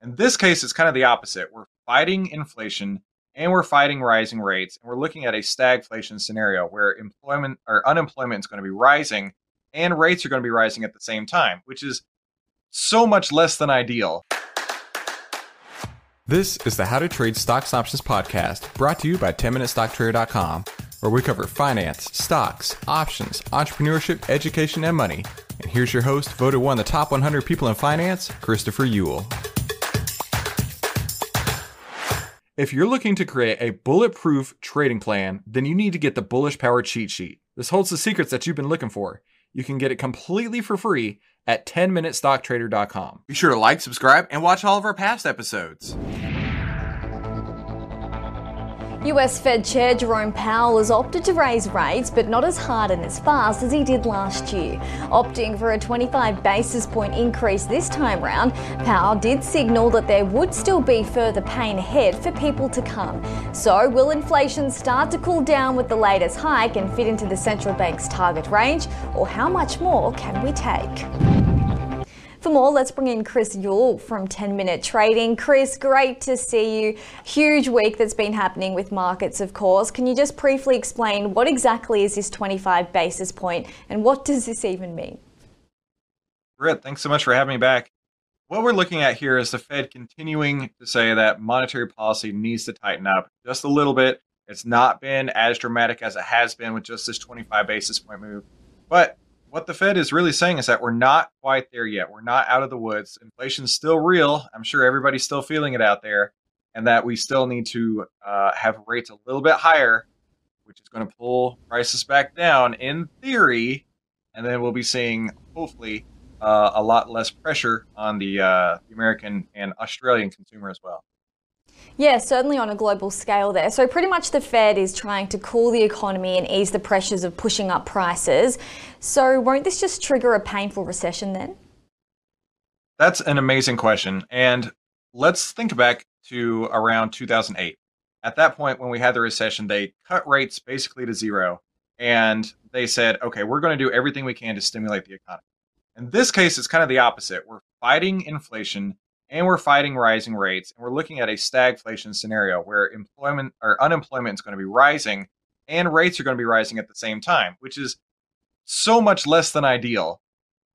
In this case, it's kind of the opposite. We're fighting inflation and we're fighting rising rates. And we're looking at a stagflation scenario where employment or unemployment is going to be rising and rates are going to be rising at the same time, which is so much less than ideal. This is the How to Trade Stocks Options podcast, brought to you by 10MinuteStockTrader.com, where we cover finance, stocks, options, entrepreneurship, education, and money. And here's your host, voted one of the top 100 people in finance, Christopher Uhl. If you're looking to create a bulletproof trading plan, then you need to get the Bullish Power cheat sheet. This holds the secrets that you've been looking for. You can get it completely for free at 10minutestocktrader.com. Be sure to like, subscribe, and watch all of our past episodes. US Fed Chair Jerome Powell has opted to raise rates, but not as hard and as fast as he did last year. Opting for a 25 basis point increase this time round, Powell did signal that there would still be further pain ahead for people to come. So, will inflation start to cool down with the latest hike and fit into the central bank's target range, or how much more can we take? For more, let's bring in Chris Uhl from 10 Minute Trading. Chris, great to see you. Huge week that's been happening with markets, of course. Can you just briefly explain what exactly is this 25 basis point and what does this even mean? Britt, thanks so much for having me back. What we're looking at here is the Fed continuing to say that monetary policy needs to tighten up just a little bit. It's not been as dramatic as it has been with just this 25 basis point move. But what the Fed is really saying is that we're not quite there yet. We're not out of the woods. Inflation's still real. I'm sure everybody's still feeling it out there, and that we still need to uh, have rates a little bit higher, which is going to pull prices back down in theory, and then we'll be seeing hopefully uh, a lot less pressure on the, uh, the American and Australian consumer as well. Yeah, certainly on a global scale there. So, pretty much the Fed is trying to cool the economy and ease the pressures of pushing up prices. So, won't this just trigger a painful recession then? That's an amazing question. And let's think back to around 2008. At that point, when we had the recession, they cut rates basically to zero. And they said, okay, we're going to do everything we can to stimulate the economy. In this case, it's kind of the opposite. We're fighting inflation and we're fighting rising rates and we're looking at a stagflation scenario where employment or unemployment is going to be rising and rates are going to be rising at the same time which is so much less than ideal.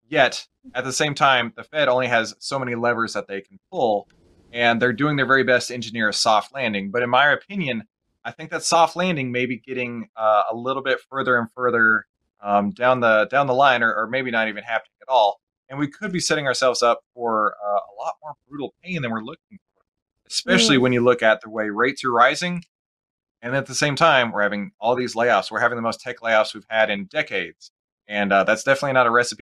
Yet at the same time the fed only has so many levers that they can pull and they're doing their very best to engineer a soft landing. But in my opinion i think that soft landing may be getting uh, a little bit further and further um, down the down the line or, or maybe not even happening at all and we could be setting ourselves up for uh, a lot more brutal pain than we're looking for, especially mm. when you look at the way rates are rising. And at the same time, we're having all these layoffs. We're having the most tech layoffs we've had in decades. And uh, that's definitely not a recipe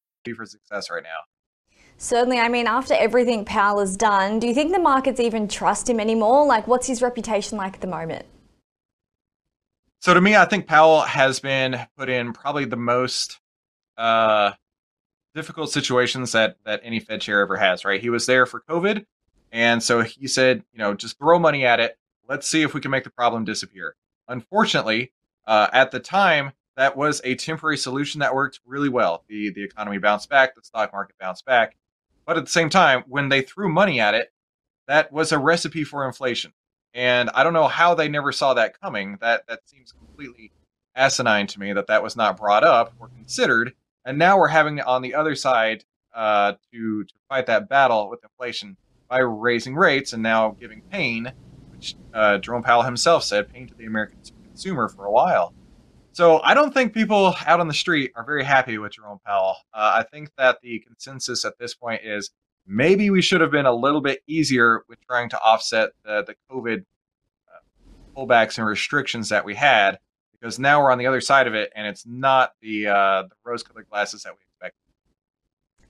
for success right now. Certainly. I mean, after everything Powell has done, do you think the markets even trust him anymore? Like, what's his reputation like at the moment? So, to me, I think Powell has been put in probably the most uh, difficult situations that that any Fed chair ever has. Right? He was there for COVID, and so he said, you know, just throw money at it. Let's see if we can make the problem disappear. Unfortunately, uh, at the time, that was a temporary solution that worked really well. The the economy bounced back, the stock market bounced back. But at the same time, when they threw money at it, that was a recipe for inflation. And I don't know how they never saw that coming. That that seems completely asinine to me that that was not brought up or considered. And now we're having on the other side uh, to to fight that battle with inflation by raising rates and now giving pain, which uh, Jerome Powell himself said pain to the American consumer for a while. So I don't think people out on the street are very happy with Jerome Powell. Uh, I think that the consensus at this point is maybe we should have been a little bit easier with trying to offset the, the COVID uh, pullbacks and restrictions that we had, because now we're on the other side of it, and it's not the uh, the rose-colored glasses that we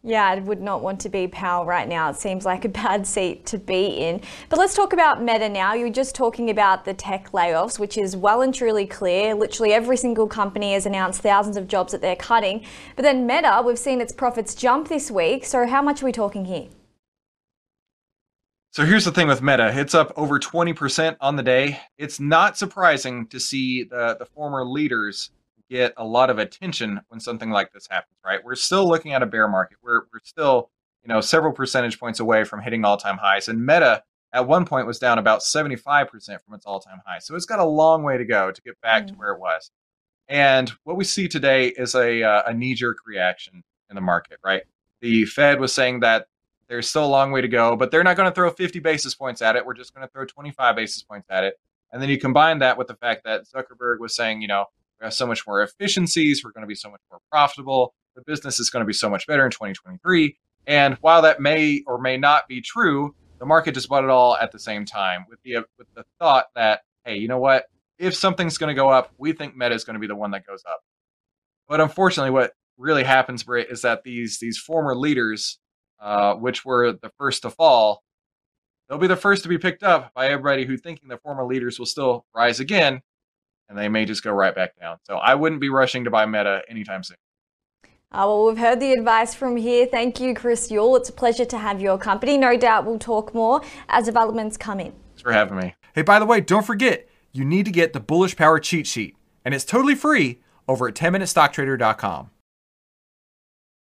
yeah, I would not want to be Powell right now. It seems like a bad seat to be in. But let's talk about Meta now. You were just talking about the tech layoffs, which is well and truly clear. Literally every single company has announced thousands of jobs that they're cutting. But then Meta, we've seen its profits jump this week. So how much are we talking here? So here's the thing with Meta. It's up over 20% on the day. It's not surprising to see the, the former leaders get a lot of attention when something like this happens, right? We're still looking at a bear market. We're we're still, you know, several percentage points away from hitting all-time highs. And Meta at one point was down about 75% from its all-time high. So it's got a long way to go to get back mm-hmm. to where it was. And what we see today is a uh, a knee-jerk reaction in the market, right? The Fed was saying that there's still a long way to go, but they're not going to throw 50 basis points at it. We're just going to throw 25 basis points at it. And then you combine that with the fact that Zuckerberg was saying, you know, we have so much more efficiencies. We're going to be so much more profitable. The business is going to be so much better in 2023. And while that may or may not be true, the market just bought it all at the same time with the with the thought that hey, you know what? If something's going to go up, we think Meta is going to be the one that goes up. But unfortunately, what really happens, Britt, is that these these former leaders, uh, which were the first to fall, they'll be the first to be picked up by everybody who thinking the former leaders will still rise again and they may just go right back down. So I wouldn't be rushing to buy Meta anytime soon. Uh, well, we've heard the advice from here. Thank you, Chris Uhl. It's a pleasure to have your company. No doubt we'll talk more as developments come in. Thanks for having me. Hey, by the way, don't forget, you need to get the Bullish Power cheat sheet, and it's totally free over at 10minutestocktrader.com.